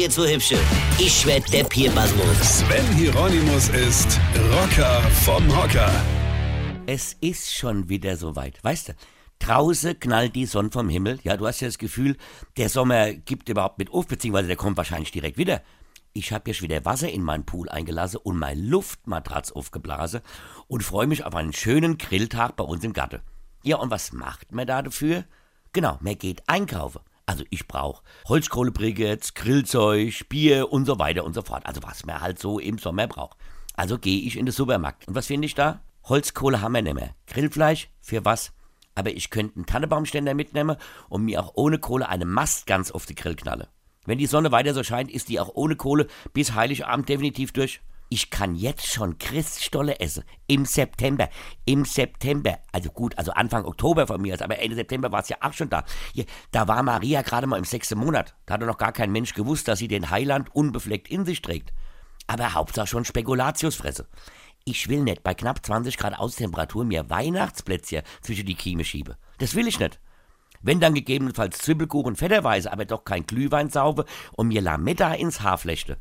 jetzt so hübsche. Ich werd der Pierpasmus. Sven Hieronymus ist Rocker vom Hocker. Es ist schon wieder soweit. Weißt du, draußen knallt die Sonne vom Himmel. Ja, du hast ja das Gefühl, der Sommer gibt überhaupt mit auf, beziehungsweise der kommt wahrscheinlich direkt wieder. Ich hab ja schon wieder Wasser in meinen Pool eingelassen und meine Luftmatratz aufgeblasen und freue mich auf einen schönen Grilltag bei uns im Garten. Ja, und was macht man da dafür? Genau, man geht einkaufen. Also ich brauche Holzkohlebriketts, Grillzeug, Bier und so weiter und so fort. Also was man halt so im Sommer braucht. Also gehe ich in den Supermarkt. Und was finde ich da? Holzkohle haben wir nicht mehr. Grillfleisch, für was? Aber ich könnte einen Tannebaumständer mitnehmen und mir auch ohne Kohle eine Mastgans auf die Grill knallen. Wenn die Sonne weiter so scheint, ist die auch ohne Kohle bis Heiligabend definitiv durch. Ich kann jetzt schon Christstolle essen. Im September. Im September. Also gut, also Anfang Oktober von mir aus, aber Ende September war es ja auch schon da. Hier, da war Maria gerade mal im sechsten Monat. Da hatte noch gar kein Mensch gewusst, dass sie den Heiland unbefleckt in sich trägt. Aber Hauptsache schon Spekulatiusfresse. Ich will nicht bei knapp 20 Grad Außentemperatur mir Weihnachtsplätzchen zwischen die Kieme schiebe. Das will ich nicht. Wenn dann gegebenenfalls Zwiebelkuchen fetterweise, aber doch kein Glühwein saufe und mir Lametta ins Haar flechte.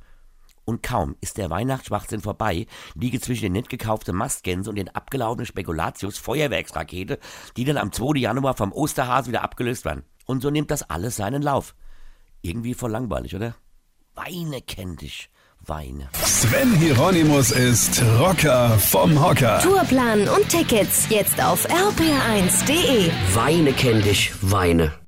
Und kaum ist der Weihnachtsschwachsinn vorbei, liege zwischen den nicht gekauften Mastgänse und den abgelaufenen Spekulatius Feuerwerksrakete, die dann am 2. Januar vom Osterhas wieder abgelöst werden. Und so nimmt das alles seinen Lauf. Irgendwie voll langweilig, oder? Weine kennt dich. Weine. Sven Hieronymus ist Rocker vom Hocker. Tourplan und Tickets jetzt auf rpr1.de. Weine kenn dich, Weine.